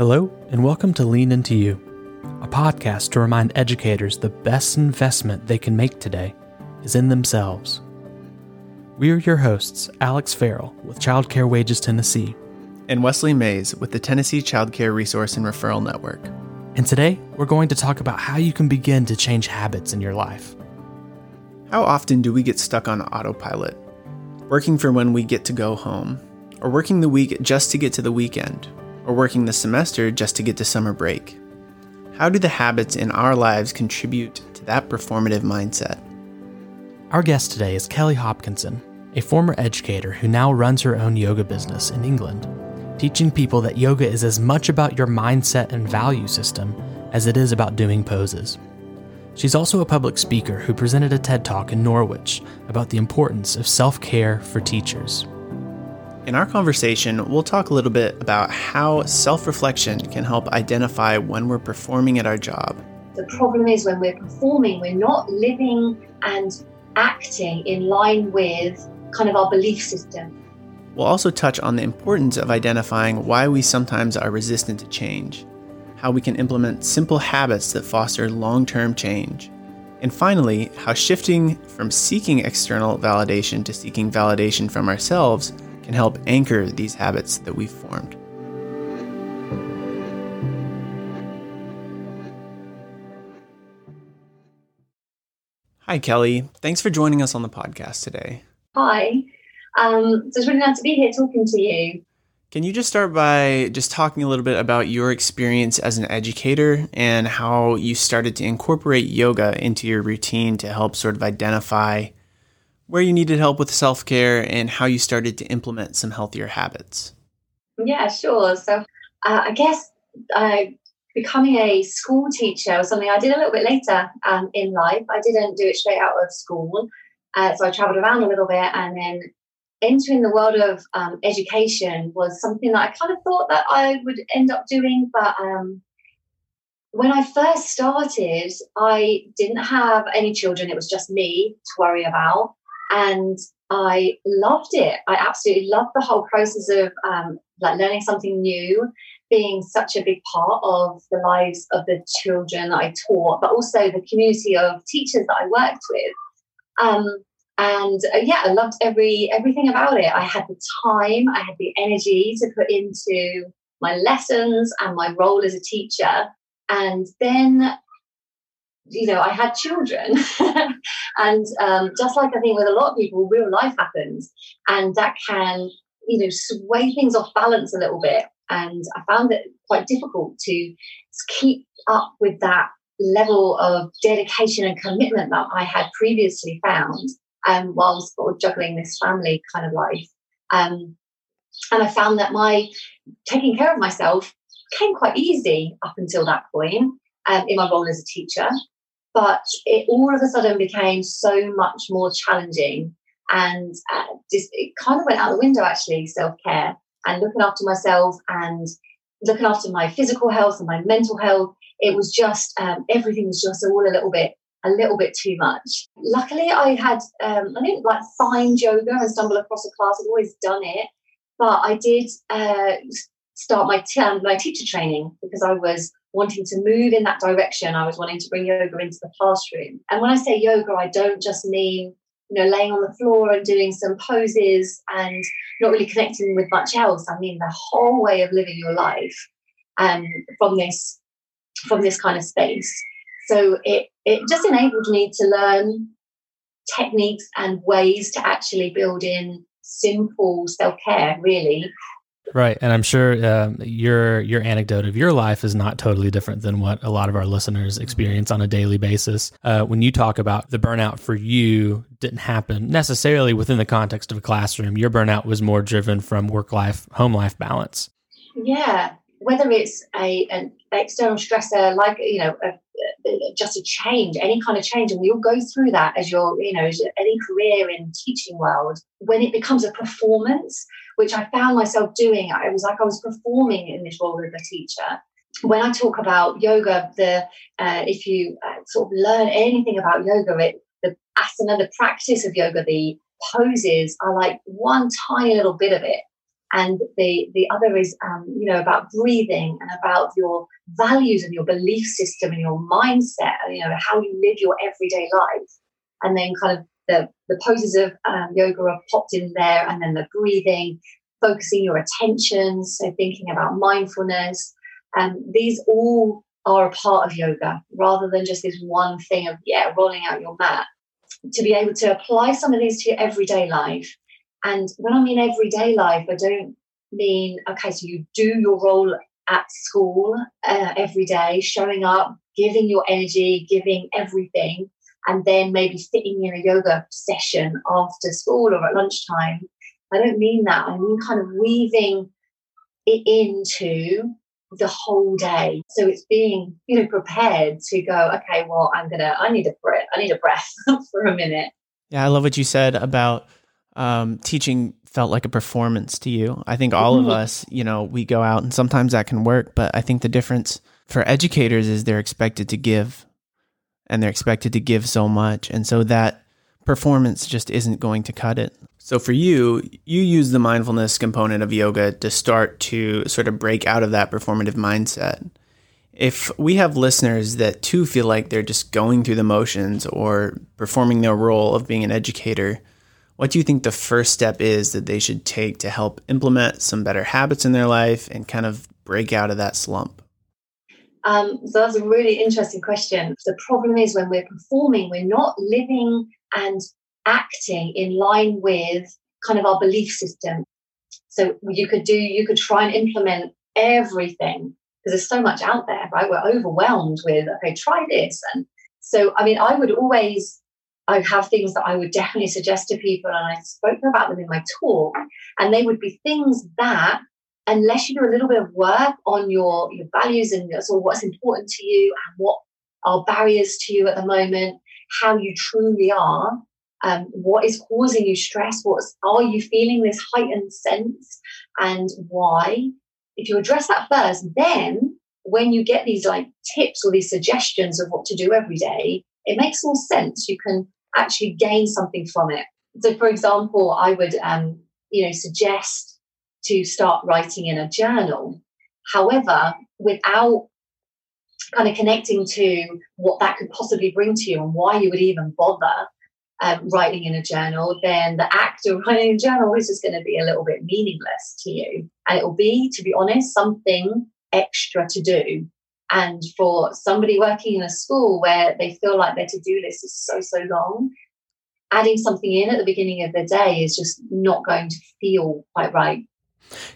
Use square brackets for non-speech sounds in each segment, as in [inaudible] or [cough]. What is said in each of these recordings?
Hello, and welcome to Lean Into You, a podcast to remind educators the best investment they can make today is in themselves. We are your hosts, Alex Farrell with Child Care Wages Tennessee, and Wesley Mays with the Tennessee Child Care Resource and Referral Network. And today, we're going to talk about how you can begin to change habits in your life. How often do we get stuck on autopilot, working for when we get to go home, or working the week just to get to the weekend, or working the semester just to get to summer break? How do the habits in our lives contribute to that performative mindset? Our guest today is Kelly Hopkinson, a former educator who now runs her own yoga business in England, teaching people that yoga is as much about your mindset and value system as it is about doing poses. She's also a public speaker who presented a TED Talk in Norwich about the importance of self care for teachers. In our conversation, we'll talk a little bit about how self reflection can help identify when we're performing at our job. The problem is when we're performing, we're not living and acting in line with kind of our belief system. We'll also touch on the importance of identifying why we sometimes are resistant to change, how we can implement simple habits that foster long term change, and finally, how shifting from seeking external validation to seeking validation from ourselves can help anchor these habits that we've formed. Hi, Kelly. Thanks for joining us on the podcast today. Hi. Um, it's really nice to be here talking to you. Can you just start by just talking a little bit about your experience as an educator and how you started to incorporate yoga into your routine to help sort of identify where you needed help with self care, and how you started to implement some healthier habits. Yeah, sure. So uh, I guess uh, becoming a school teacher was something I did a little bit later um, in life. I didn't do it straight out of school. Uh, so I traveled around a little bit and then entering the world of um, education was something that I kind of thought that I would end up doing. But um, when I first started, I didn't have any children. It was just me to worry about and I loved it. I absolutely loved the whole process of um, like learning something new, being such a big part of the lives of the children that I taught, but also the community of teachers that I worked with. Um, and uh, yeah, I loved every everything about it. I had the time, I had the energy to put into my lessons and my role as a teacher. And then you know, I had children. [laughs] and um, just like I think with a lot of people, real life happens. And that can, you know, sway things off balance a little bit. And I found it quite difficult to keep up with that level of dedication and commitment that I had previously found um, while sort of juggling this family kind of life. Um, and I found that my taking care of myself came quite easy up until that point um, in my role as a teacher. But it all of a sudden became so much more challenging. And uh, just, it kind of went out the window, actually, self care and looking after myself and looking after my physical health and my mental health. It was just, um, everything was just all a little bit a little bit too much. Luckily, I had um, I didn't like find yoga and stumble across a class. I'd always done it, but I did uh, start my t- my teacher training because I was wanting to move in that direction. I was wanting to bring yoga into the classroom. And when I say yoga, I don't just mean, you know, laying on the floor and doing some poses and not really connecting with much else. I mean the whole way of living your life um, from this from this kind of space. So it it just enabled me to learn techniques and ways to actually build in simple self-care really Right, and I'm sure uh, your your anecdote of your life is not totally different than what a lot of our listeners experience on a daily basis. Uh, when you talk about the burnout for you didn't happen necessarily within the context of a classroom, your burnout was more driven from work life home life balance. Yeah, whether it's a an external stressor like you know a, just a change, any kind of change, and we all go through that as your you know any career in teaching world. When it becomes a performance which I found myself doing. I was like I was performing in this role of a teacher. When I talk about yoga, the uh, if you uh, sort of learn anything about yoga, it the asana, the practice of yoga, the poses are like one tiny little bit of it. And the, the other is, um, you know, about breathing and about your values and your belief system and your mindset, you know, how you live your everyday life. And then kind of the, the poses of um, yoga are popped in there and then the breathing, focusing your attention. So thinking about mindfulness. Um, these all are a part of yoga rather than just this one thing of, yeah, rolling out your mat. To be able to apply some of these to your everyday life and when I mean everyday life, I don't mean, okay, so you do your role at school uh, every day, showing up, giving your energy, giving everything, and then maybe sitting in a yoga session after school or at lunchtime. I don't mean that. I mean kind of weaving it into the whole day. So it's being, you know, prepared to go, okay, well, I'm gonna I need a breath, I need a breath [laughs] for a minute. Yeah, I love what you said about um, teaching felt like a performance to you. I think all mm-hmm. of us, you know, we go out and sometimes that can work, but I think the difference for educators is they're expected to give and they're expected to give so much. And so that performance just isn't going to cut it. So for you, you use the mindfulness component of yoga to start to sort of break out of that performative mindset. If we have listeners that too feel like they're just going through the motions or performing their role of being an educator, what do you think the first step is that they should take to help implement some better habits in their life and kind of break out of that slump? Um, so that's a really interesting question. The problem is when we're performing, we're not living and acting in line with kind of our belief system. So you could do, you could try and implement everything because there's so much out there, right? We're overwhelmed with, okay, try this. And so, I mean, I would always I have things that I would definitely suggest to people, and I spoke about them in my talk. And they would be things that, unless you do a little bit of work on your, your values and sort of what's important to you and what are barriers to you at the moment, how you truly are, um, what is causing you stress, what's are you feeling this heightened sense, and why. If you address that first, then when you get these like tips or these suggestions of what to do every day, it makes more sense. You can actually gain something from it. So, for example, I would, um, you know, suggest to start writing in a journal. However, without kind of connecting to what that could possibly bring to you and why you would even bother um, writing in a journal, then the act of writing in a journal is just going to be a little bit meaningless to you. And it will be, to be honest, something extra to do. And for somebody working in a school where they feel like their to do list is so, so long, adding something in at the beginning of the day is just not going to feel quite right.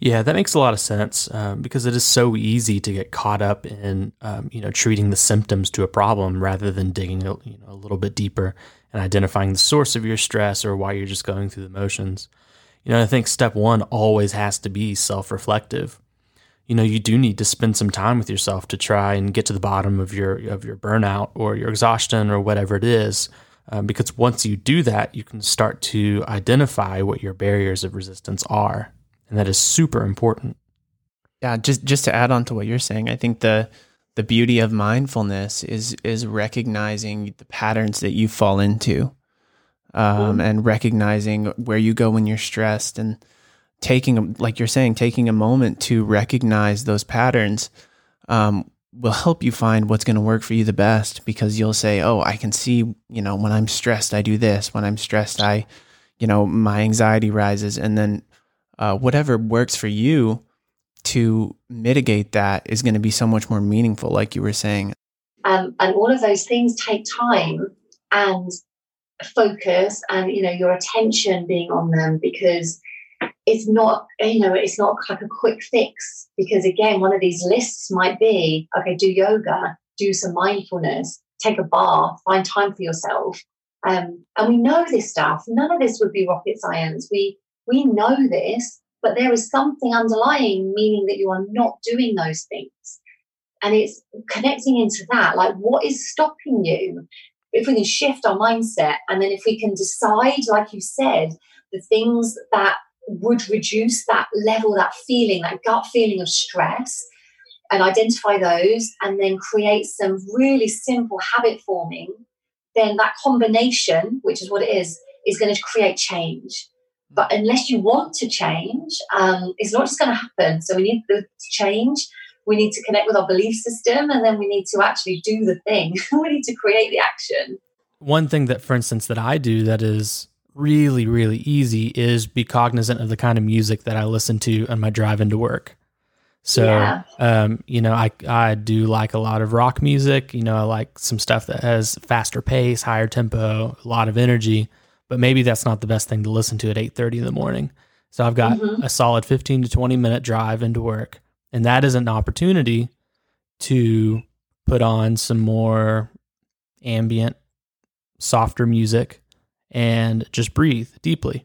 Yeah, that makes a lot of sense um, because it is so easy to get caught up in um, you know treating the symptoms to a problem rather than digging a, you know, a little bit deeper and identifying the source of your stress or why you're just going through the motions. You know, I think step one always has to be self-reflective you know you do need to spend some time with yourself to try and get to the bottom of your of your burnout or your exhaustion or whatever it is um, because once you do that you can start to identify what your barriers of resistance are and that is super important yeah just just to add on to what you're saying i think the the beauty of mindfulness is is recognizing the patterns that you fall into um, mm-hmm. and recognizing where you go when you're stressed and taking, like you're saying, taking a moment to recognize those patterns um, will help you find what's going to work for you the best because you'll say, oh, I can see, you know, when I'm stressed, I do this. When I'm stressed, I, you know, my anxiety rises. And then uh, whatever works for you to mitigate that is going to be so much more meaningful, like you were saying. Um, and all of those things take time and focus and, you know, your attention being on them because it's not you know it's not like a quick fix because again one of these lists might be okay do yoga do some mindfulness take a bath find time for yourself. Um, and we know this stuff. None of this would be rocket science. We we know this but there is something underlying meaning that you are not doing those things and it's connecting into that like what is stopping you if we can shift our mindset and then if we can decide like you said the things that would reduce that level, that feeling, that gut feeling of stress, and identify those, and then create some really simple habit forming, then that combination, which is what it is, is going to create change. But unless you want to change, um, it's not just going to happen. So we need to change. We need to connect with our belief system, and then we need to actually do the thing. [laughs] we need to create the action. One thing that, for instance, that I do that is really, really easy is be cognizant of the kind of music that I listen to on my drive into work. So, yeah. um, you know, I I do like a lot of rock music. You know, I like some stuff that has faster pace, higher tempo, a lot of energy. But maybe that's not the best thing to listen to at eight thirty in the morning. So I've got mm-hmm. a solid fifteen to twenty minute drive into work, and that is an opportunity to put on some more ambient, softer music and just breathe deeply.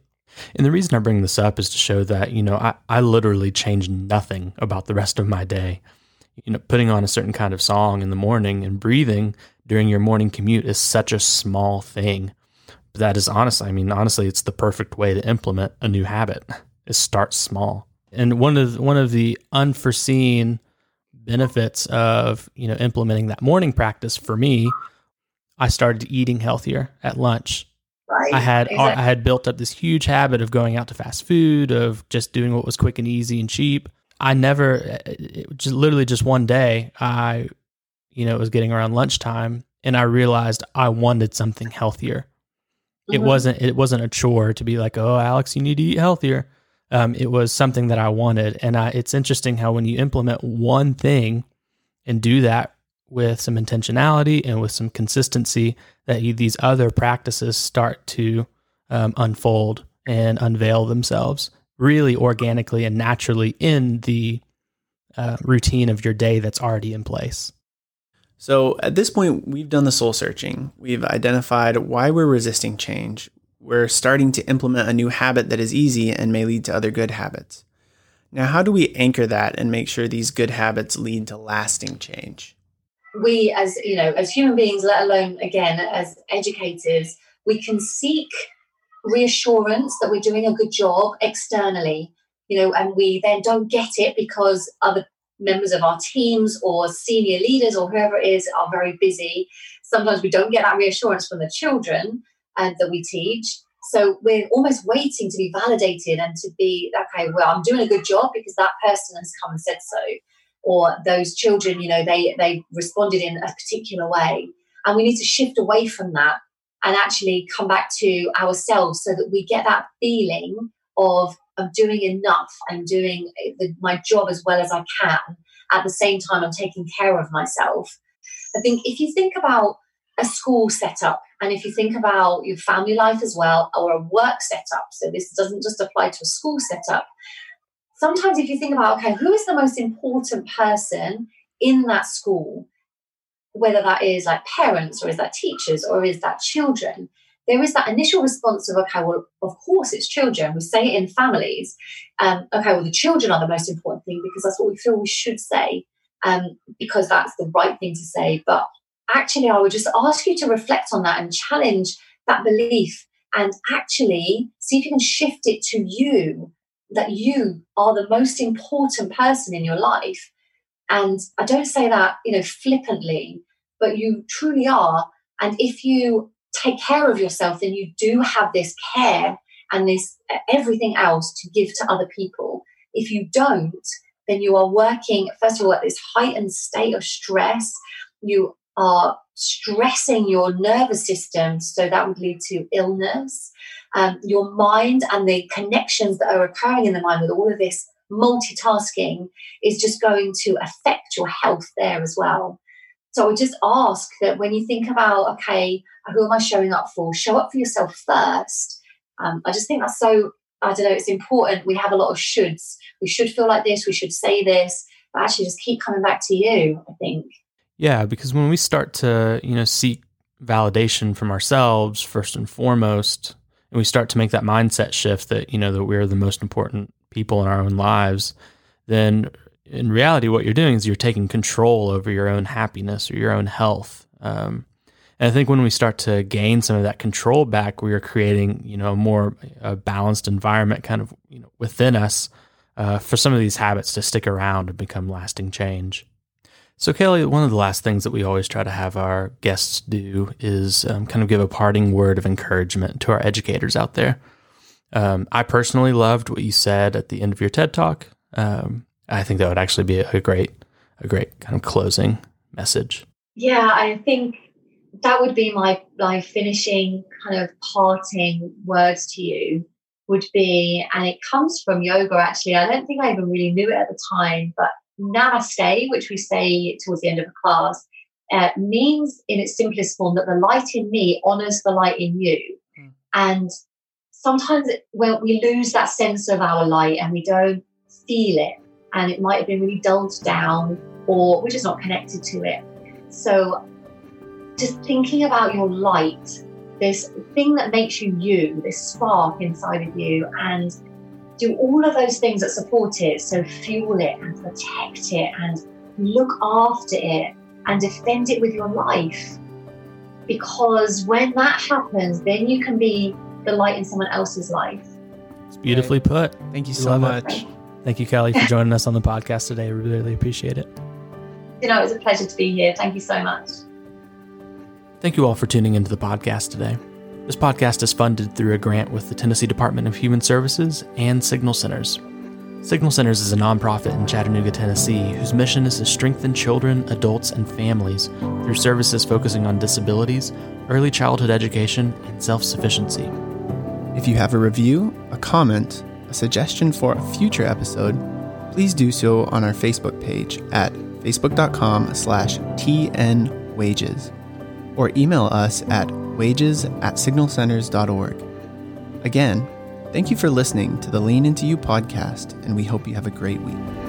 And the reason I bring this up is to show that, you know, I, I literally change nothing about the rest of my day. You know, putting on a certain kind of song in the morning and breathing during your morning commute is such a small thing. That is honestly, I mean, honestly, it's the perfect way to implement a new habit is start small. And one of one of the unforeseen benefits of, you know, implementing that morning practice for me, I started eating healthier at lunch Right. I had exactly. I had built up this huge habit of going out to fast food, of just doing what was quick and easy and cheap. I never, eh, eh, just literally just one day, I, you know, it was getting around lunchtime, and I realized I wanted something healthier. Mm-hmm. It wasn't it wasn't a chore to be like, oh, Alex, you need to eat healthier. Um, it was something that I wanted, and I, it's interesting how when you implement one thing and do that with some intentionality and with some consistency that you, these other practices start to um, unfold and unveil themselves really organically and naturally in the uh, routine of your day that's already in place. So at this point, we've done the soul searching. We've identified why we're resisting change. We're starting to implement a new habit that is easy and may lead to other good habits. Now, how do we anchor that and make sure these good habits lead to lasting change? we as you know as human beings let alone again as educators we can seek reassurance that we're doing a good job externally you know and we then don't get it because other members of our teams or senior leaders or whoever it is are very busy. Sometimes we don't get that reassurance from the children and that we teach. So we're almost waiting to be validated and to be okay well i'm doing a good job because that person has come and said so. Or those children, you know, they they responded in a particular way. And we need to shift away from that and actually come back to ourselves so that we get that feeling of I'm doing enough, I'm doing the, my job as well as I can. At the same time, I'm taking care of myself. I think if you think about a school setup and if you think about your family life as well or a work setup, so this doesn't just apply to a school setup, sometimes if you think about, okay, who is the most important person in that school, whether that is like parents or is that teachers or is that children, there is that initial response of, okay, well, of course it's children. We say it in families. Um, okay, well, the children are the most important thing because that's what we feel we should say um, because that's the right thing to say. But actually, I would just ask you to reflect on that and challenge that belief and actually see if you can shift it to you that you are the most important person in your life. And I don't say that, you know, flippantly, but you truly are. And if you take care of yourself, then you do have this care and this everything else to give to other people. If you don't, then you are working, first of all, at this heightened state of stress. You are stressing your nervous system, so that would lead to illness um, your mind and the connections that are occurring in the mind with all of this multitasking is just going to affect your health there as well. So I would just ask that when you think about, okay, who am I showing up for? Show up for yourself first. Um, I just think that's so, I don't know, it's important. We have a lot of shoulds. We should feel like this, we should say this, but actually just keep coming back to you, I think. Yeah, because when we start to, you know, seek validation from ourselves first and foremost, and we start to make that mindset shift that you know that we're the most important people in our own lives then in reality what you're doing is you're taking control over your own happiness or your own health um, and i think when we start to gain some of that control back we are creating you know a more a balanced environment kind of you know within us uh, for some of these habits to stick around and become lasting change so, Kelly, one of the last things that we always try to have our guests do is um, kind of give a parting word of encouragement to our educators out there. Um, I personally loved what you said at the end of your TED talk. Um, I think that would actually be a great, a great kind of closing message. Yeah, I think that would be my my finishing kind of parting words to you would be, and it comes from yoga actually. I don't think I even really knew it at the time, but namaste, which we say towards the end of a class, uh, means in its simplest form that the light in me honors the light in you. Mm. And sometimes when we lose that sense of our light and we don't feel it, and it might have been really dulled down or we're just not connected to it. So just thinking about your light, this thing that makes you you, this spark inside of you, and do all of those things that support it. So fuel it and protect it and look after it and defend it with your life. Because when that happens, then you can be the light in someone else's life. It's beautifully put. Thank you so much. It. Thank you, Kelly, for joining us on the podcast today. We really appreciate it. You know, it was a pleasure to be here. Thank you so much. Thank you all for tuning into the podcast today. This podcast is funded through a grant with the Tennessee Department of Human Services and Signal Centers. Signal Centers is a nonprofit in Chattanooga, Tennessee, whose mission is to strengthen children, adults, and families through services focusing on disabilities, early childhood education, and self sufficiency. If you have a review, a comment, a suggestion for a future episode, please do so on our Facebook page at facebook.com slash tnwages or email us at wages at signalcenters.org. Again, thank you for listening to the Lean Into You podcast, and we hope you have a great week.